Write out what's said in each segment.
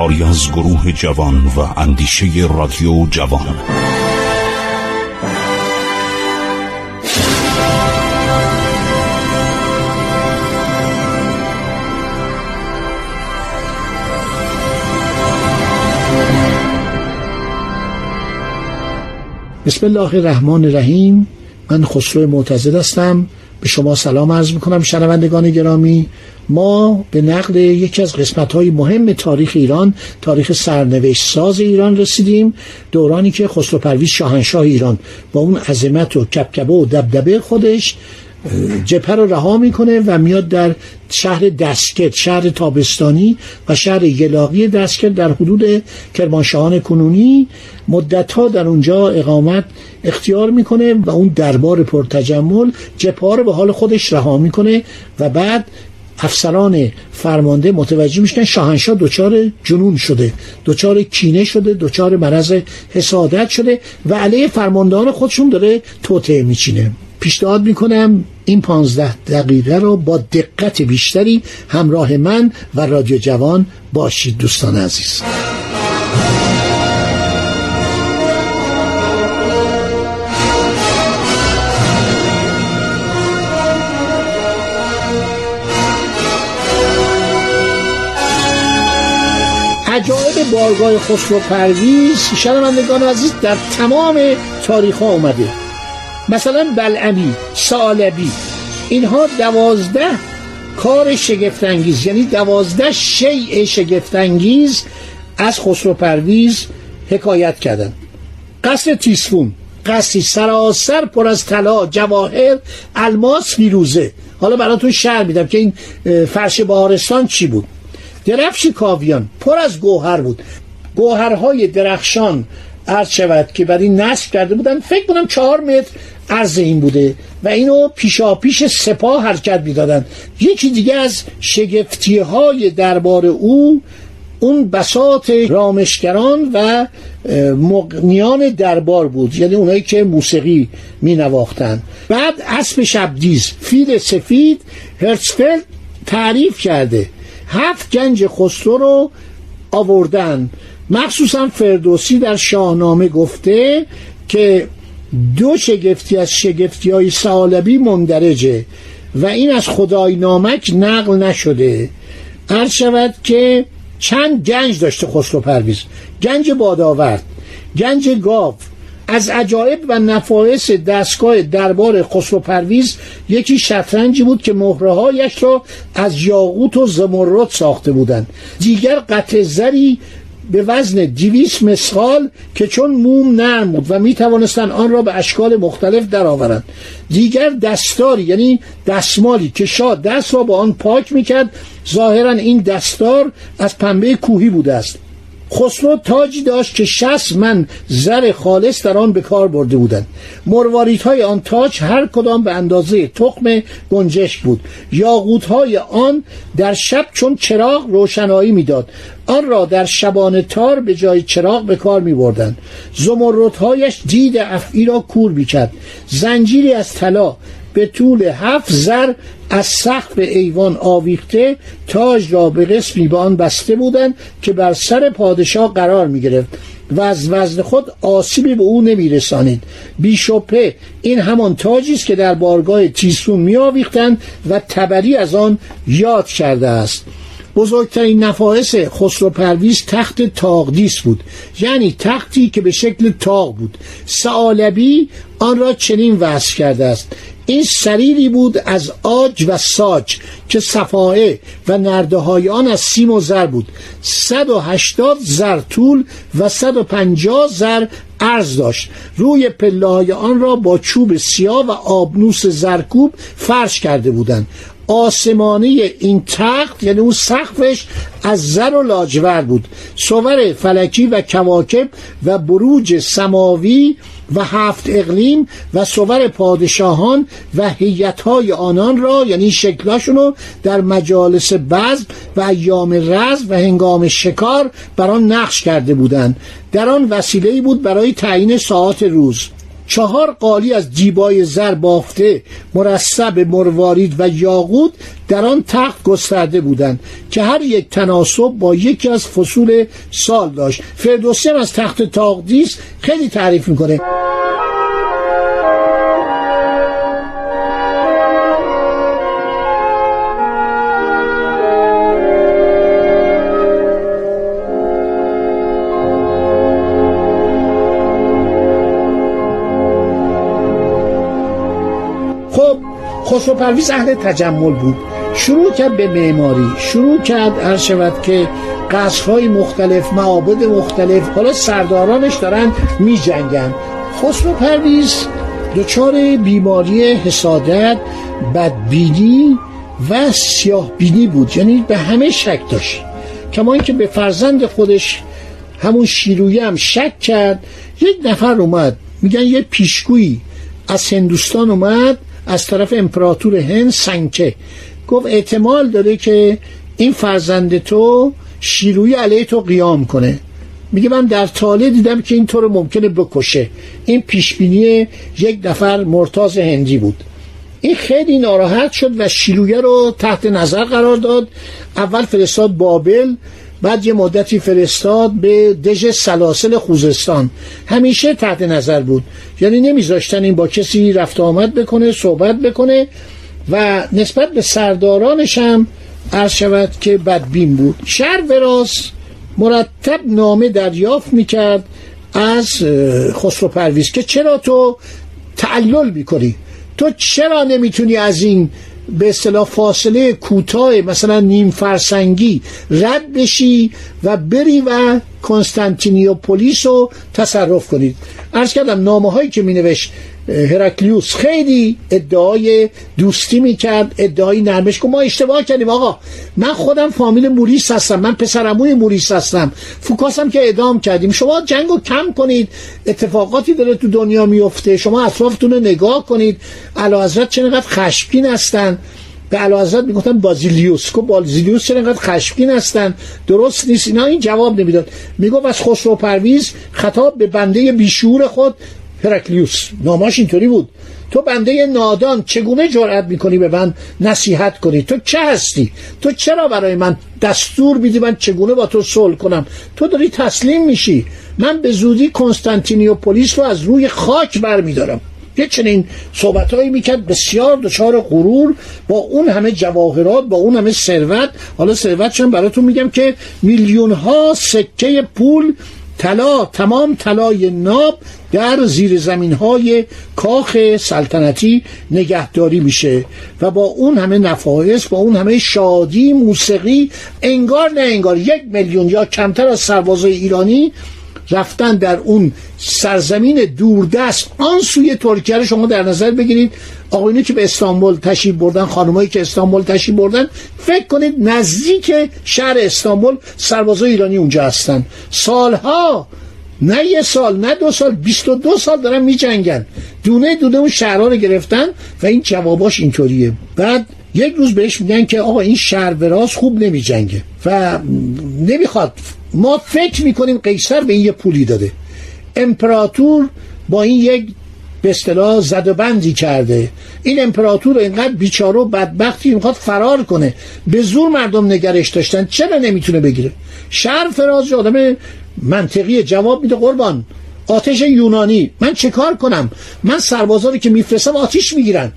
کاری از گروه جوان و اندیشه رادیو جوان. بسم الله الرحمن الرحیم. من خسرو معتزد هستم. به شما سلام عرض می‌کنم شنوندگان گرامی. ما به نقل یکی از قسمت های مهم تاریخ ایران تاریخ سرنوشت ساز ایران رسیدیم دورانی که خسرو پرویز شاهنشاه ایران با اون عظمت و کبکبه و دبدبه خودش جپه رو رها می‌کنه و میاد در شهر دسکت شهر تابستانی و شهر یلاقی دسکت در حدود کرمانشاهان کنونی. مدتها در اونجا اقامت اختیار می‌کنه و اون دربار پرتجمل جپه رو به حال خودش رها می‌کنه و بعد افسران فرمانده متوجه میشن شاهنشاه دچار جنون شده دچار کینه شده دچار مرض حسادت شده و علیه فرماندهان خودشون داره توطعه میچینه. پیشنهاد می‌کنم این پانزده دقیقه رو با دقت بیشتری همراه من و رادیو جوان باشید دوستان عزیز. عجایب بارگاه خسرو پرویز شنوندگان عزیز در تمام تاریخ ها اومده. مثلا بلعمی سالبی اینها دوازده کار شگفتانگیز یعنی دوازده شیء شگفتانگیز از خسرو پرویز حکایت کردن. قصر تیسفون قصری سراسر پر از طلا جواهر الماس فیروزه. حالا براتون شعر میدم که این فرش بهارستان چی بود. درفش کاویان پر از گوهر بود. گوهرهای درخشان عرض شود که برای نصب کرده بودن. فکر کنم چهار متر عرض این بوده و اینو پیشا پیش سپاه حرکت می‌دادن. یکی دیگه از شگفتی های دربار او اون بسات رامشگران و مقنیان دربار بود یعنی اونایی که موسیقی می نواختن بعد اسب شبدیز فیل سفید هرسفلد تعریف کرده. هفت گنج خسرو رو آوردن. مخصوصا فردوسی در شاهنامه گفته که دو شگفتی از شگفتی های سالبی مندرجه و این از خدای نامک نقل نشده. عرض شود که چند گنج داشته خسرو پرویز. گنج باداورد گنج گاو. از عجایب و نفایس دستگاه دربار خسرو پرویز یکی شطرنجی بود که مهرهایش را از یاقوت و زمرد ساخته بودند. دیگر قطع زری به وزن دیویس مسخال که چون موم نرم بود و می توانستن آن را به اشکال مختلف درآورند. دیگر دستاری یعنی دستمالی که شاه دست را با آن پاک می‌کرد ظاهرا این دستار از پنبه کوهی بوده است. خسرو تاجی داشت که شست من زر خالص در آن به کار برده بودند. مرواریت های آن تاج هر کدام به اندازه تخم گنجش بود. یاقوت های آن در شب چون چراغ روشنایی می‌داد. آن را در شبانه تار به جای چراغ به کار می بردن زمردهایش دید افعی را کور می زنجیری از طلا به طول هفت زر از سقف ایوان آویخته تاج را به قسمی به آن بسته بودند که بر سر پادشاه قرار می گرفت و از وزن خود آسیبی به او نمی رسانید بیشوپه این همان تاجی است که در بارگاه تیسون می آویختند و تبری از آن یاد کرده است. بزرگترین نفایس خسرو پرویز تخت تاقدیس بود. یعنی تختی که به شکل تاق بود. سعالبی آن را چنین وصف کرده است. این سریری بود از آج و ساج که صفائه و نرده های آن از سیم و زر بود. 180 زر طول و 150 زر عرض داشت. روی پله آن را با چوب سیاه و آبنوس زرکوب فرش کرده بودند. آسمانی این تخت یعنی اون سقفش از زر و لاجور بود. صور فلکی و کواکب و بروج سماوی و هفت اقلیم و صور پادشاهان و هیئت‌های آنان را یعنی شکلاشون رو در مجالس بزم و ایام رز و هنگام شکار بر آن نقش کرده بودند. در آن وسیله بود برای تعیین ساعت روز. چهار قالی از دیبای زر بافته مرصب مروارید و یاقوت در آن تخت گسترده بودند که هر یک تناسب با یکی از فصول سال داشت. فردوسی از تخت تاقدیس خیلی تعریف می‌کنه. خسرو پرویز اهل تجمل بود. شروع کرد به معماری. شروع کرد هر شود که قصرهای مختلف معابد مختلف حالا سردارانش دارن می جنگن خسرو پرویز دچار بیماری حسادت بدبینی و سیاه بینی بود. یعنی به همه شک داشت. کما اینکه به فرزند خودش همون شیرویه هم شک کرد یک نفر اومد. میگن یه پیشگویی از هندوستان اومد. از طرف امپراتور هند سنکه گفت احتمال داره که این فرزند تو شیروی علیه تو قیام کنه. میگه من در تاله دیدم که این طور ممکنه بکشه. این پیشبینی یک نفر مرتاز هندی بود. این خیلی ناراحت شد و شیلویه رو تحت نظر قرار داد. اول فرستاد بابل بعد یه مدتی فرستاد به دژ سلاسل خوزستان. همیشه تحت نظر بود. یعنی نمیذاشتن این با کسی رفت آمد بکنه صحبت بکنه و نسبت به سردارانش هم عرض شود که بدبین بود. شهر وراس مرتب نامه دریافت می‌کرد از خسرو پرویز که چرا تو تعلل می‌کنی؟ تو چرا نمی‌تونی از این به اصطلاح فاصله کوتاه مثلا نیم فرسنگی رد بشی و بری و کنستانتینیوپولیس رو تصرف کنید. ارز کردم نامه هایی که می نوشت هرکلیوس خیلی ادعای دوستی می‌کرد ادعای نرمش که ما اشتباه کردیم آقا. من خودم فامیل موریس هستم من پسرموی موریس هستم. فوکاسم که ادام کردیم. شما جنگو کم کنید اتفاقاتی داره تو دنیا میفته شما اطرافتون رو نگاه کنید. علا حضرت چقدر خشمگین هستن. به علا می‌گفتن بازیلیوس. کو بازیلیوس چرا انقدر خشمگین هستن؟ درست نیست. اینا این جواب نمی‌داد. می‌گفت از خسرو پرویز خطاب به بنده بیشور خود هرکلیوس. ناماش اینطوری بود. تو بنده نادان چگونه جرأت می‌کنی به من نصیحت کنی؟ تو چه هستی؟ تو چرا برای من دستور میدی من چگونه با تو صلح کنم؟ تو داری تسلیم میشی. من به زودی کنستانتینیوپولیس رو از روی خاک برمیدارم. یه چنین صحبتهایی می‌کرد بسیار دچار غرور با اون همه جواهرات با اون همه ثروت. حالا ثروت براتون میگم که میلیون ها سکه پول طلا تمام طلای ناب در زیر زمین های کاخ سلطنتی نگهداری میشه و با اون همه نفایس با اون همه شادی موسیقی انگار نه انگار یک میلیون یا کمتر از سربازای ایرانی رفتن در اون سرزمین دوردست آن سوی ترکیه رو شما در نظر بگیرید. آقایونی که به استانبول تشریف بردن خانمایی که استانبول تشریف بردن فکر کنید نزدیک شهر استانبول سربازای ایرانی اونجا هستن. سالها نه یه سال نه دو سال بیست و دو سال دارن می جنگن دونه دونه اون شهرها رو گرفتن و این جواباش اینطوریه. بعد یک روز بهش میگن که آقا این شهر براز خوب نمی جنگه و نمی‌خواد ما فکر می‌کنیم قیصر به این یه پولی داده. امپراتور با این یک به اصطلاح زد و بندی کرده. این امپراتور اینقدر بیچاره و بدبختی می‌خواد فرار کنه. به زور مردم نگرش داشتن. چرا نمی‌تونه بگیره؟ شهر فراز آدم منطقی جواب میده. قربان. آتش یونانی. من چه کار کنم؟ من سربازاری که میفرستم آتیش می‌گیرن.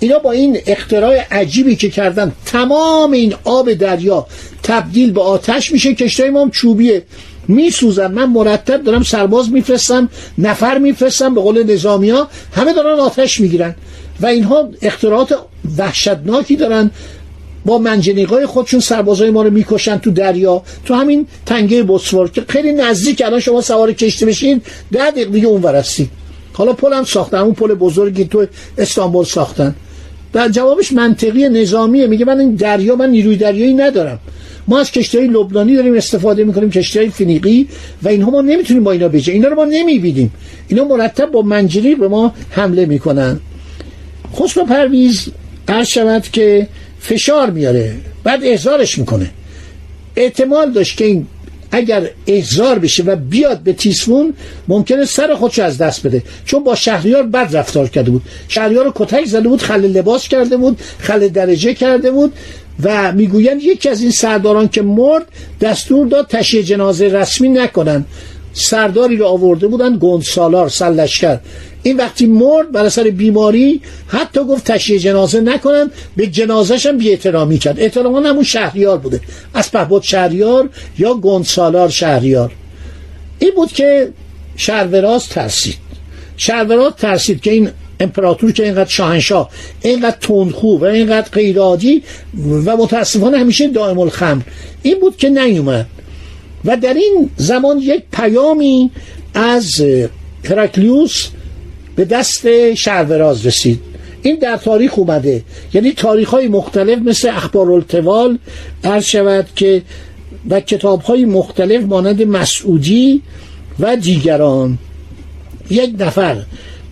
اینا با این اختراع عجیبی که کردن تمام این آب دریا تبدیل به آتش میشه کشتای ما هم چوبیه. میسوزن. من مرتب دارم سرباز میفرستم نفر میفرستم به قول نظامی ها همه دارن آتش می‌گیرن. و اینها اختراعات وحشتناکی دارن. با منجنیقای خودشون سربازای ما رو می‌کشن تو دریا تو همین تنگه بوسفور که خیلی نزدیک الان شما سوار کشتی بشین ده دقیقه دیگه اون ورستی حالا پل هم ساختن اون پل بزرگی تو استانبول ساختن. در جوابش منطقی نظامیه. میگه من این دریا من نیروی دریایی ندارم. ما از کشتی لبنانی داریم استفاده می‌کنیم کشتی های فینیقی و اینها ما نمی‌تونیم با اینا بجه اینا رو ما نمی‌بینیم. اینا مرتب با منجلی به ما حمله می‌کنن. خسرو پرویز عرض شود که فشار میاره بعد احضارش می‌کنه. احتمال داشت که این اگر احضار بشه و بیاد به تیسفون ممکنه سر خودش از دست بده. چون با شهریار بد رفتار کرده بود. شهریار رو کتک زده بود خل لباس کرده بود خل درجه کرده بود و می‌گویند یکی از این سرداران که مرد دستور داد تشییع جنازه رسمی نکنن سرداری رو آورده بودن گندسالار سلشکر این وقتی مرد بر اثر بیماری حتی گفت تشییع جنازه نکنن به جنازش هم بی احترامی کرد احتراما همون شهریار بوده. از بود شهریار یا گندسالار شهریار. این بود که شهروراز ترسید. شهروراز ترسید که این امپراتور که اینقدر شاهنشاه اینقدر تندخو و اینقدر غیرعادی و متاسفانه همیشه دائم الخمر. این بود که نیومد. و در این زمان یک پیامی از هرکلیوس به دست شهروراز رسید. این در تاریخ اومده. یعنی تاریخ های مختلف مثل اخبار التوال عرض شود که و کتاب های مختلف مانند مسعودی و دیگران. یک نفر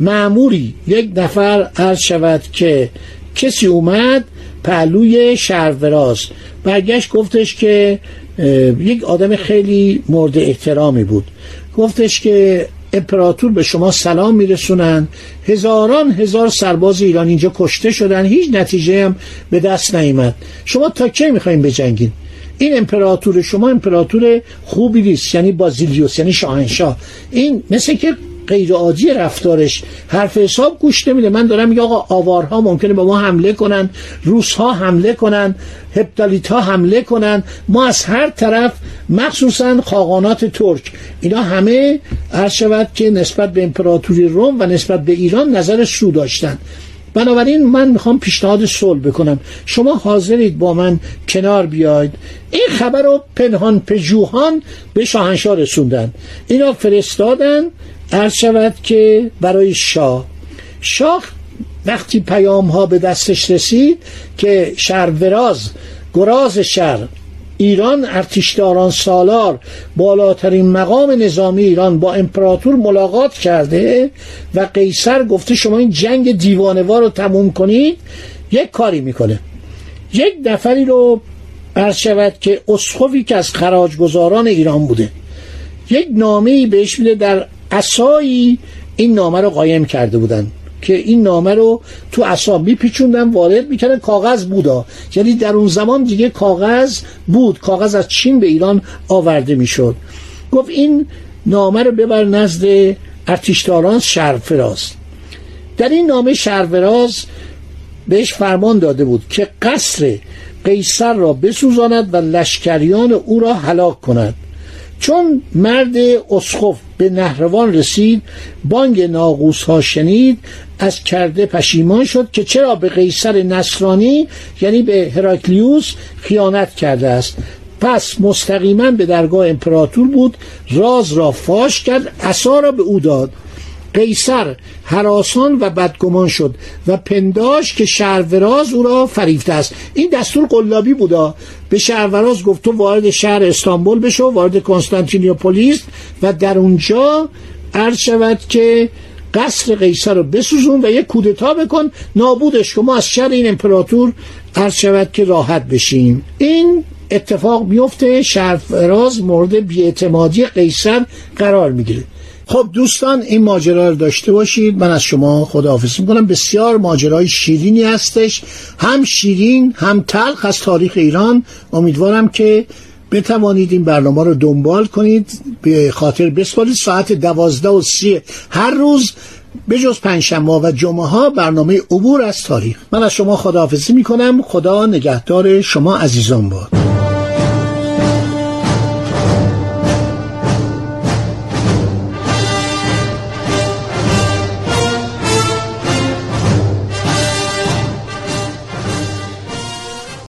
معموری یک نفر عرض شود که کسی اومد پهلوی شهروراز برگشت گفتش که یک آدم خیلی مورد احترامی بود. گفتش که امپراتور به شما سلام میرسونن. هزاران هزار سرباز ایران اینجا کشته شدن. هیچ نتیجه هم به دست نیامد شما تا کی می‌خوایم بجنگین؟ این امپراتور شما امپراتور خوبی نیست. یعنی بازیلیوس یعنی شاهنشاه. این مثل که غیر عادی رفتارش حرف حساب گوش نمیده. من دارم میگه آقا آوارها ممکنه به ما حمله کنن روس ها حمله کنن هپتالیت ها حمله کنن. ما از هر طرف مخصوصا خاقانات ترک اینا همه عرض شود که نسبت به امپراتوری روم و نسبت به ایران نظر سو داشتن. بنابراین من می‌خوام پیشنهاد صلح بکنم. شما حاضرید با من کنار بیاید. این خبر رو پنهان پژوهان به شاهنشاه رسوندن. اینا فرستادن. عرض شود که برای شاه شاه وقتی پیام ها به دستش رسید که شهروراز گراز شهر ایران ارتشداران سالار بالاترین مقام نظامی ایران با امپراتور ملاقات کرده و قیصر گفته شما این جنگ دیوانوار رو تموم کنید یک کاری می‌کنه. یک نفری رو عرض شود که اسخوی که از خراجگزاران ایران بوده. یک نامه بهش میده در اسایی این نامه رو قایم کرده بودن که این نامه رو تو اصا میپیچوندن وارد می‌کردن کاغذ بودا. یعنی در اون زمان دیگه کاغذ بود. کاغذ از چین به ایران آورده می‌شد. گفت این نامه رو ببر نزد ارتشداران شهرفراز. در این نامه شهرفراز بهش فرمان داده بود که قصر قیصر را بسوزاند و لشکریان او را هلاک کند. چون مرد اسخف به نهروان رسید بانگ ناقوس ها شنید از کرده پشیمان شد که چرا به قیصر نصرانی یعنی به هراکلیوس خیانت کرده است. پس مستقیما به درگاه امپراتور بود راز را فاش کرد عصا را به او داد. قیصر حراسان و بدگمان شد و پنداش که شهروراز او را فریفته است. این دستور قلابی بودا. به شهروراز گفت تو وارد شهر استانبول بشو وارد کنستانتینیوپولیس و در اونجا عرض شود که قصر قیصر رو بسوزون و یک کودتا بکن. نابودش که ما از شر این امپراتور عرض شود که راحت بشیم. این اتفاق میفته. شهرفراز مورد بیاعتمادی قیصر قرار می‌گیره. خب دوستان این ماجرا رو داشته باشید. من از شما خداحافظی می‌کنم. بسیار ماجرای شیرینی هستش. هم شیرین هم تلخ از تاریخ ایران. امیدوارم که بتوانید این برنامه رو دنبال کنید. به خاطر بسپارید. ساعت دوازده و سی هر روز به جز پنجشنبه و جمعه ها برنامه عبور از تاریخ. من از شما خداحافظی می‌کنم. خدا نگهدار شما عزیزان باد.